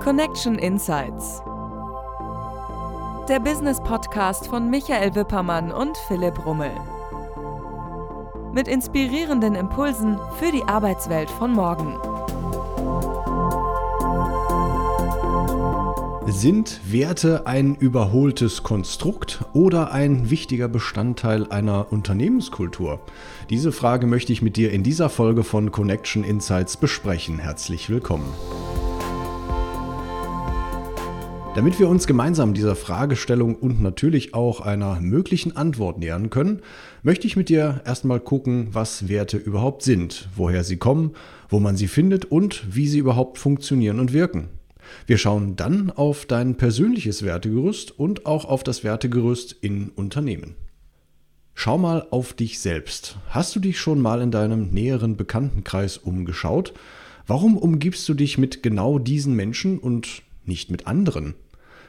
Connection Insights. Der Business Podcast von Michael Wippermann und Philipp Rummel. Mit inspirierenden Impulsen für die Arbeitswelt von morgen. Sind Werte ein überholtes Konstrukt oder ein wichtiger Bestandteil einer Unternehmenskultur? Diese Frage möchte ich mit dir in dieser Folge von Connection Insights besprechen. Herzlich willkommen. Damit wir uns gemeinsam dieser Fragestellung und natürlich auch einer möglichen Antwort nähern können, möchte ich mit dir erstmal gucken, was Werte überhaupt sind, woher sie kommen, wo man sie findet und wie sie überhaupt funktionieren und wirken. Wir schauen dann auf dein persönliches Wertegerüst und auch auf das Wertegerüst in Unternehmen. Schau mal auf dich selbst. Hast du dich schon mal in deinem näheren Bekanntenkreis umgeschaut? Warum umgibst du dich mit genau diesen Menschen und nicht mit anderen.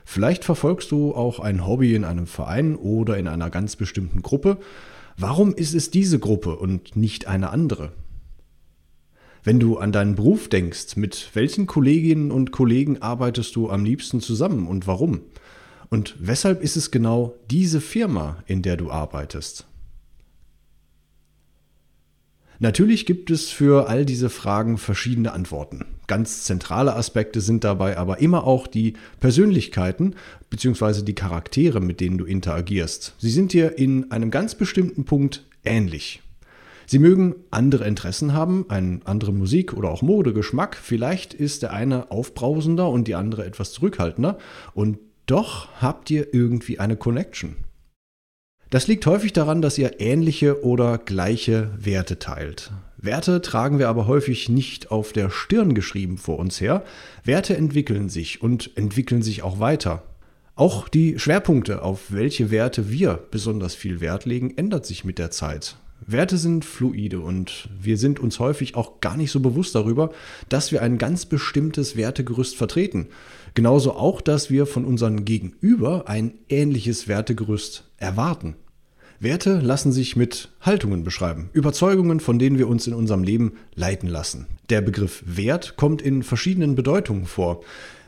Vielleicht verfolgst du auch ein Hobby in einem Verein oder in einer ganz bestimmten Gruppe. Warum ist es diese Gruppe und nicht eine andere? Wenn du an deinen Beruf denkst, mit welchen Kolleginnen und Kollegen arbeitest du am liebsten zusammen und warum? Und weshalb ist es genau diese Firma, in der du arbeitest? Natürlich gibt es für all diese Fragen verschiedene Antworten. Ganz zentrale Aspekte sind dabei aber immer auch die Persönlichkeiten bzw. die Charaktere, mit denen du interagierst. Sie sind dir in einem ganz bestimmten Punkt ähnlich. Sie mögen andere Interessen haben, einen anderen Musik- oder auch Modegeschmack. Vielleicht ist der eine aufbrausender und die andere etwas zurückhaltender. Und doch habt ihr irgendwie eine Connection. Das liegt häufig daran, dass ihr ähnliche oder gleiche Werte teilt. Werte tragen wir aber häufig nicht auf der Stirn geschrieben vor uns her. Werte entwickeln sich und entwickeln sich auch weiter. Auch die Schwerpunkte, auf welche Werte wir besonders viel Wert legen, ändert sich mit der Zeit. Werte sind fluide und wir sind uns häufig auch gar nicht so bewusst darüber, dass wir ein ganz bestimmtes Wertegerüst vertreten. Genauso auch, dass wir von unserem Gegenüber ein ähnliches Wertegerüst erwarten. Werte lassen sich mit Haltungen beschreiben, Überzeugungen, von denen wir uns in unserem Leben leiten lassen. Der Begriff Wert kommt in verschiedenen Bedeutungen vor.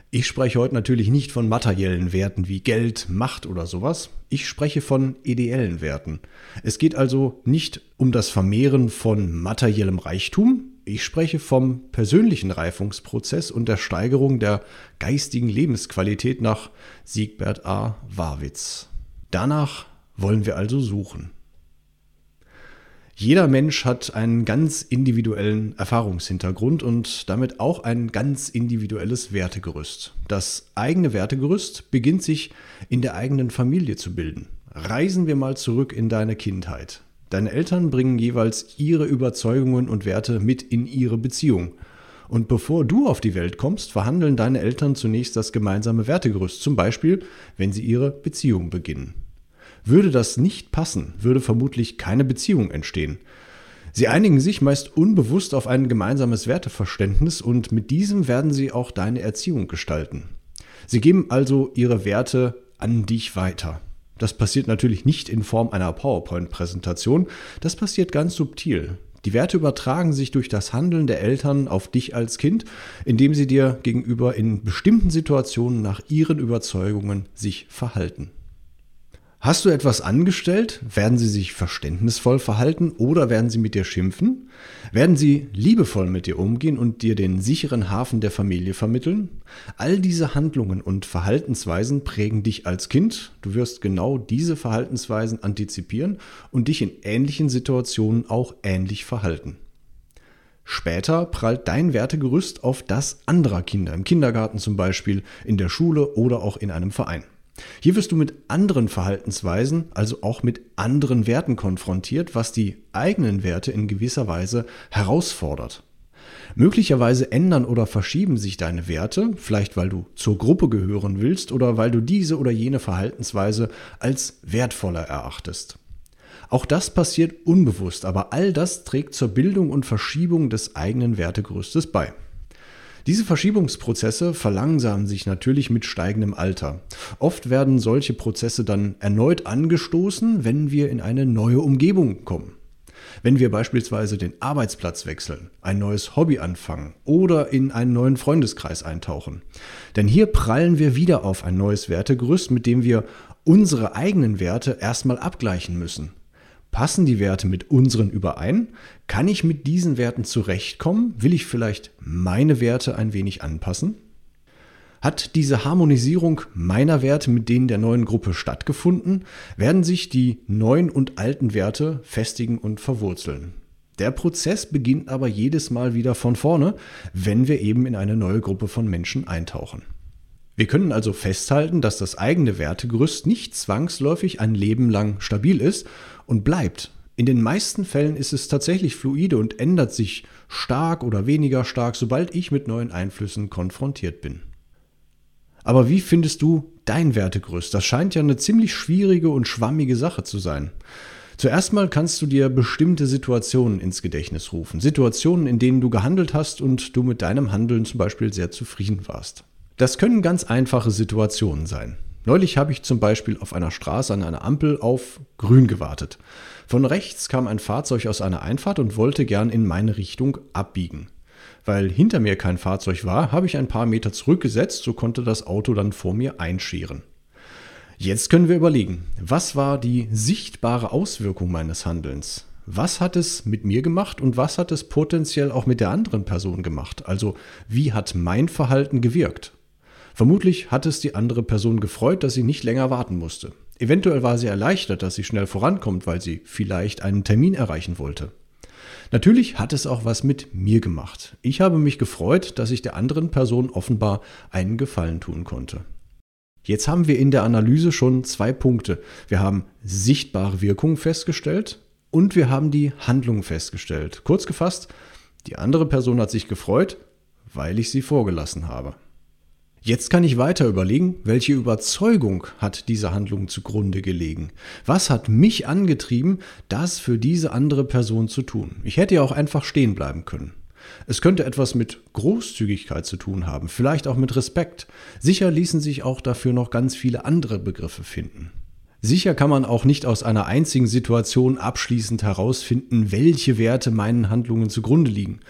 Ich spreche heute natürlich nicht von materiellen Werten wie Geld, Macht oder sowas. Ich spreche von ideellen Werten. Es geht also nicht um das Vermehren von materiellem Reichtum. Ich spreche vom persönlichen Reifungsprozess und der Steigerung der geistigen Lebensqualität nach Siegbert A. Warwitz. Danach wollen wir also suchen. Jeder Mensch hat einen ganz individuellen Erfahrungshintergrund und damit auch ein ganz individuelles Wertegerüst. Das eigene Wertegerüst beginnt sich in der eigenen Familie zu bilden. Reisen wir mal zurück in deine Kindheit. Deine Eltern bringen jeweils ihre Überzeugungen und Werte mit in ihre Beziehung. Und bevor du auf die Welt kommst, verhandeln deine Eltern zunächst das gemeinsame Wertegerüst, zum Beispiel, wenn sie ihre Beziehung beginnen. Würde das nicht passen, würde vermutlich keine Beziehung entstehen. Sie einigen sich meist unbewusst auf ein gemeinsames Werteverständnis und mit diesem werden sie auch deine Erziehung gestalten. Sie geben also ihre Werte an dich weiter. Das passiert natürlich nicht in Form einer PowerPoint-Präsentation, das passiert ganz subtil. Die Werte übertragen sich durch das Handeln der Eltern auf dich als Kind, indem sie dir gegenüber in bestimmten Situationen nach ihren Überzeugungen sich verhalten. Hast du etwas angestellt? Werden sie sich verständnisvoll verhalten oder werden sie mit dir schimpfen? Werden sie liebevoll mit dir umgehen und dir den sicheren Hafen der Familie vermitteln? All diese Handlungen und Verhaltensweisen prägen dich als Kind. Du wirst genau diese Verhaltensweisen antizipieren und dich in ähnlichen Situationen auch ähnlich verhalten. Später prallt dein Wertegerüst auf das anderer Kinder, im Kindergarten zum Beispiel, in der Schule oder auch in einem Verein. Hier wirst du mit anderen Verhaltensweisen, also auch mit anderen Werten konfrontiert, was die eigenen Werte in gewisser Weise herausfordert. Möglicherweise ändern oder verschieben sich deine Werte, vielleicht weil du zur Gruppe gehören willst oder weil du diese oder jene Verhaltensweise als wertvoller erachtest. Auch das passiert unbewusst, aber all das trägt zur Bildung und Verschiebung des eigenen Wertegerüstes bei. Diese Verschiebungsprozesse verlangsamen sich natürlich mit steigendem Alter. Oft werden solche Prozesse dann erneut angestoßen, wenn wir in eine neue Umgebung kommen. Wenn wir beispielsweise den Arbeitsplatz wechseln, ein neues Hobby anfangen oder in einen neuen Freundeskreis eintauchen. Denn hier prallen wir wieder auf ein neues Wertegerüst, mit dem wir unsere eigenen Werte erstmal abgleichen müssen. Passen die Werte mit unseren überein? Kann ich mit diesen Werten zurechtkommen? Will ich vielleicht meine Werte ein wenig anpassen? Hat diese Harmonisierung meiner Werte mit denen der neuen Gruppe stattgefunden, werden sich die neuen und alten Werte festigen und verwurzeln. Der Prozess beginnt aber jedes Mal wieder von vorne, wenn wir eben in eine neue Gruppe von Menschen eintauchen. Wir können also festhalten, dass das eigene Wertegerüst nicht zwangsläufig ein Leben lang stabil ist und bleibt. In den meisten Fällen ist es tatsächlich fluide und ändert sich stark oder weniger stark, sobald ich mit neuen Einflüssen konfrontiert bin. Aber wie findest du dein Wertegerüst? Das scheint ja eine ziemlich schwierige und schwammige Sache zu sein. Zuerst mal kannst du dir bestimmte Situationen ins Gedächtnis rufen. Situationen, in denen du gehandelt hast und du mit deinem Handeln zum Beispiel sehr zufrieden warst. Das können ganz einfache Situationen sein. Neulich habe ich zum Beispiel auf einer Straße an einer Ampel auf Grün gewartet. Von rechts kam ein Fahrzeug aus einer Einfahrt und wollte gern in meine Richtung abbiegen. Weil hinter mir kein Fahrzeug war, habe ich ein paar Meter zurückgesetzt, so konnte das Auto dann vor mir einscheren. Jetzt können wir überlegen, was war die sichtbare Auswirkung meines Handelns? Was hat es mit mir gemacht und was hat es potenziell auch mit der anderen Person gemacht? Also wie hat mein Verhalten gewirkt? Vermutlich hat es die andere Person gefreut, dass sie nicht länger warten musste. Eventuell war sie erleichtert, dass sie schnell vorankommt, weil sie vielleicht einen Termin erreichen wollte. Natürlich hat es auch was mit mir gemacht. Ich habe mich gefreut, dass ich der anderen Person offenbar einen Gefallen tun konnte. Jetzt haben wir in der Analyse schon zwei Punkte. Wir haben sichtbare Wirkungen festgestellt und wir haben die Handlung festgestellt. Kurz gefasst, die andere Person hat sich gefreut, weil ich sie vorgelassen habe. Jetzt kann ich weiter überlegen, welche Überzeugung hat diese Handlung zugrunde gelegen? Was hat mich angetrieben, das für diese andere Person zu tun? Ich hätte ja auch einfach stehen bleiben können. Es könnte etwas mit Großzügigkeit zu tun haben, vielleicht auch mit Respekt. Sicher ließen sich auch dafür noch ganz viele andere Begriffe finden. Sicher kann man auch nicht aus einer einzigen Situation abschließend herausfinden, welche Werte meinen Handlungen zugrunde liegen.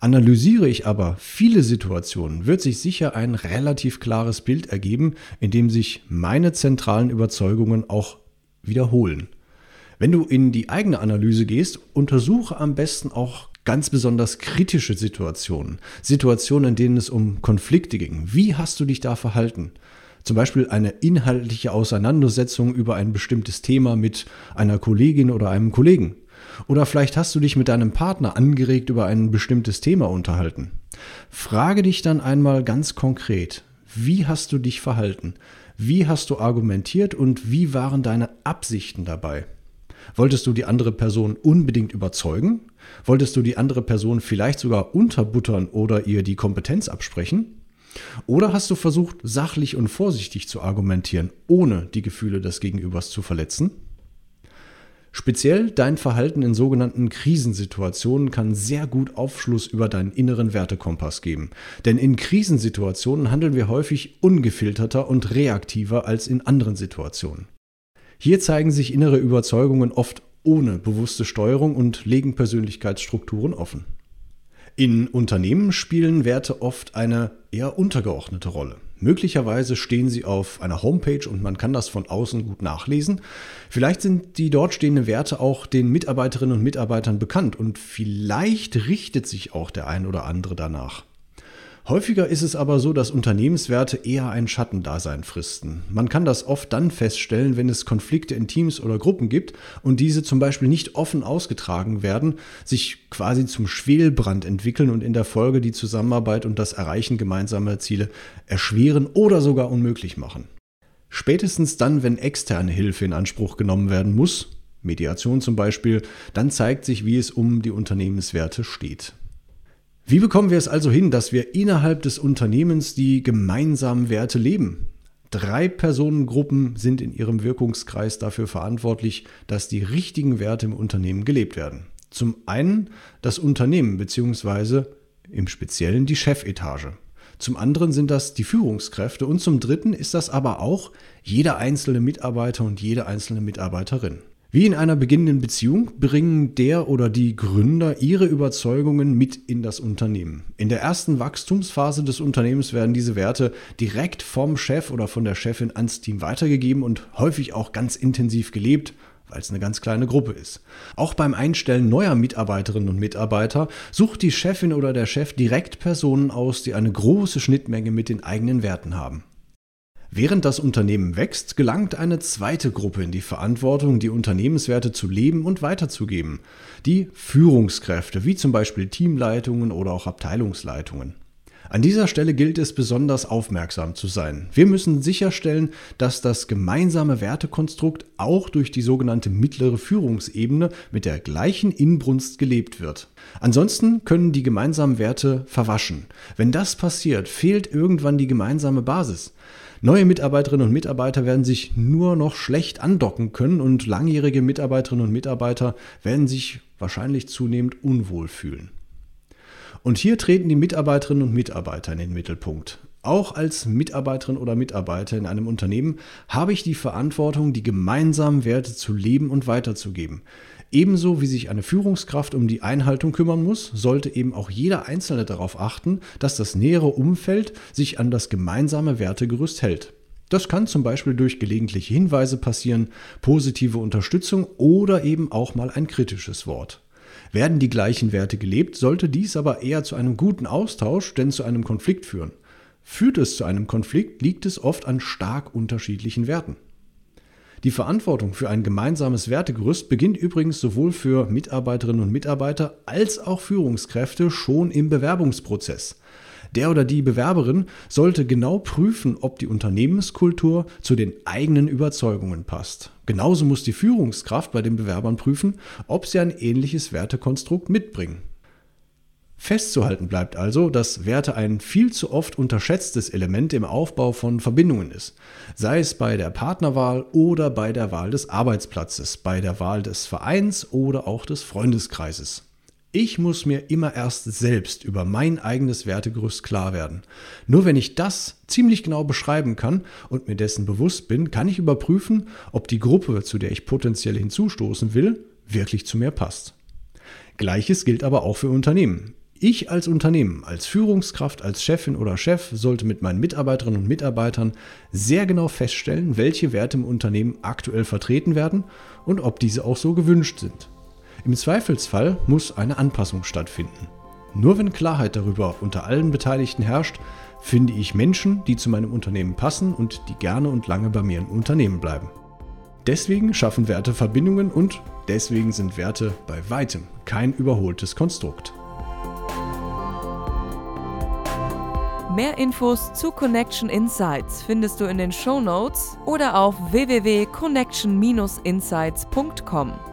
Analysiere ich aber viele Situationen, wird sich sicher ein relativ klares Bild ergeben, in dem sich meine zentralen Überzeugungen auch wiederholen. Wenn du in die eigene Analyse gehst, untersuche am besten auch ganz besonders kritische Situationen. Situationen, in denen es um Konflikte ging. Wie hast du dich da verhalten? Zum Beispiel eine inhaltliche Auseinandersetzung über ein bestimmtes Thema mit einer Kollegin oder einem Kollegen. Oder vielleicht hast du dich mit deinem Partner angeregt über ein bestimmtes Thema unterhalten. Frage dich dann einmal ganz konkret, wie hast du dich verhalten? Wie hast du argumentiert und wie waren deine Absichten dabei? Wolltest du die andere Person unbedingt überzeugen? Wolltest du die andere Person vielleicht sogar unterbuttern oder ihr die Kompetenz absprechen? Oder hast du versucht, sachlich und vorsichtig zu argumentieren, ohne die Gefühle des Gegenübers zu verletzen? Speziell dein Verhalten in sogenannten Krisensituationen kann sehr gut Aufschluss über deinen inneren Wertekompass geben. Denn in Krisensituationen handeln wir häufig ungefilterter und reaktiver als in anderen Situationen. Hier zeigen sich innere Überzeugungen oft ohne bewusste Steuerung und legen Persönlichkeitsstrukturen offen. In Unternehmen spielen Werte oft eine eher untergeordnete Rolle. Möglicherweise stehen sie auf einer Homepage und man kann das von außen gut nachlesen. Vielleicht sind die dort stehenden Werte auch den Mitarbeiterinnen und Mitarbeitern bekannt und vielleicht richtet sich auch der ein oder andere danach. Häufiger ist es aber so, dass Unternehmenswerte eher ein Schattendasein fristen. Man kann das oft dann feststellen, wenn es Konflikte in Teams oder Gruppen gibt und diese zum Beispiel nicht offen ausgetragen werden, sich quasi zum Schwelbrand entwickeln und in der Folge die Zusammenarbeit und das Erreichen gemeinsamer Ziele erschweren oder sogar unmöglich machen. Spätestens dann, wenn externe Hilfe in Anspruch genommen werden muss, Mediation zum Beispiel, dann zeigt sich, wie es um die Unternehmenswerte steht. Wie bekommen wir es also hin, dass wir innerhalb des Unternehmens die gemeinsamen Werte leben? Drei Personengruppen sind in ihrem Wirkungskreis dafür verantwortlich, dass die richtigen Werte im Unternehmen gelebt werden. Zum einen das Unternehmen bzw. im Speziellen die Chefetage. Zum anderen sind das die Führungskräfte und zum dritten ist das aber auch jeder einzelne Mitarbeiter und jede einzelne Mitarbeiterin. Wie in einer beginnenden Beziehung bringen der oder die Gründer ihre Überzeugungen mit in das Unternehmen. In der ersten Wachstumsphase des Unternehmens werden diese Werte direkt vom Chef oder von der Chefin ans Team weitergegeben und häufig auch ganz intensiv gelebt, weil es eine ganz kleine Gruppe ist. Auch beim Einstellen neuer Mitarbeiterinnen und Mitarbeiter sucht die Chefin oder der Chef direkt Personen aus, die eine große Schnittmenge mit den eigenen Werten haben. Während das Unternehmen wächst, gelangt eine zweite Gruppe in die Verantwortung, die Unternehmenswerte zu leben und weiterzugeben. Die Führungskräfte, wie zum Beispiel Teamleitungen oder auch Abteilungsleitungen. An dieser Stelle gilt es besonders aufmerksam zu sein. Wir müssen sicherstellen, dass das gemeinsame Wertekonstrukt auch durch die sogenannte mittlere Führungsebene mit der gleichen Inbrunst gelebt wird. Ansonsten können die gemeinsamen Werte verwaschen. Wenn das passiert, fehlt irgendwann die gemeinsame Basis. Neue Mitarbeiterinnen und Mitarbeiter werden sich nur noch schlecht andocken können und langjährige Mitarbeiterinnen und Mitarbeiter werden sich wahrscheinlich zunehmend unwohl fühlen. Und hier treten die Mitarbeiterinnen und Mitarbeiter in den Mittelpunkt. Auch als Mitarbeiterin oder Mitarbeiter in einem Unternehmen habe ich die Verantwortung, die gemeinsamen Werte zu leben und weiterzugeben. Ebenso wie sich eine Führungskraft um die Einhaltung kümmern muss, sollte eben auch jeder Einzelne darauf achten, dass das nähere Umfeld sich an das gemeinsame Wertegerüst hält. Das kann zum Beispiel durch gelegentliche Hinweise passieren, positive Unterstützung oder eben auch mal ein kritisches Wort. Werden die gleichen Werte gelebt, sollte dies aber eher zu einem guten Austausch denn zu einem Konflikt führen. Führt es zu einem Konflikt, liegt es oft an stark unterschiedlichen Werten. Die Verantwortung für ein gemeinsames Wertegerüst beginnt übrigens sowohl für Mitarbeiterinnen und Mitarbeiter als auch Führungskräfte schon im Bewerbungsprozess. Der oder die Bewerberin sollte genau prüfen, ob die Unternehmenskultur zu den eigenen Überzeugungen passt. Genauso muss die Führungskraft bei den Bewerbern prüfen, ob sie ein ähnliches Wertekonstrukt mitbringen. Festzuhalten bleibt also, dass Werte ein viel zu oft unterschätztes Element im Aufbau von Verbindungen ist, sei es bei der Partnerwahl oder bei der Wahl des Arbeitsplatzes, bei der Wahl des Vereins oder auch des Freundeskreises. Ich muss mir immer erst selbst über mein eigenes Wertegerüst klar werden. Nur wenn ich das ziemlich genau beschreiben kann und mir dessen bewusst bin, kann ich überprüfen, ob die Gruppe, zu der ich potenziell hinzustoßen will, wirklich zu mir passt. Gleiches gilt aber auch für Unternehmen. Ich als Unternehmen, als Führungskraft, als Chefin oder Chef sollte mit meinen Mitarbeiterinnen und Mitarbeitern sehr genau feststellen, welche Werte im Unternehmen aktuell vertreten werden und ob diese auch so gewünscht sind. Im Zweifelsfall muss eine Anpassung stattfinden. Nur wenn Klarheit darüber unter allen Beteiligten herrscht, finde ich Menschen, die zu meinem Unternehmen passen und die gerne und lange bei mir im Unternehmen bleiben. Deswegen schaffen Werte Verbindungen und deswegen sind Werte bei weitem kein überholtes Konstrukt. Mehr Infos zu Connection Insights findest du in den Show Notes oder auf www.connection-insights.com.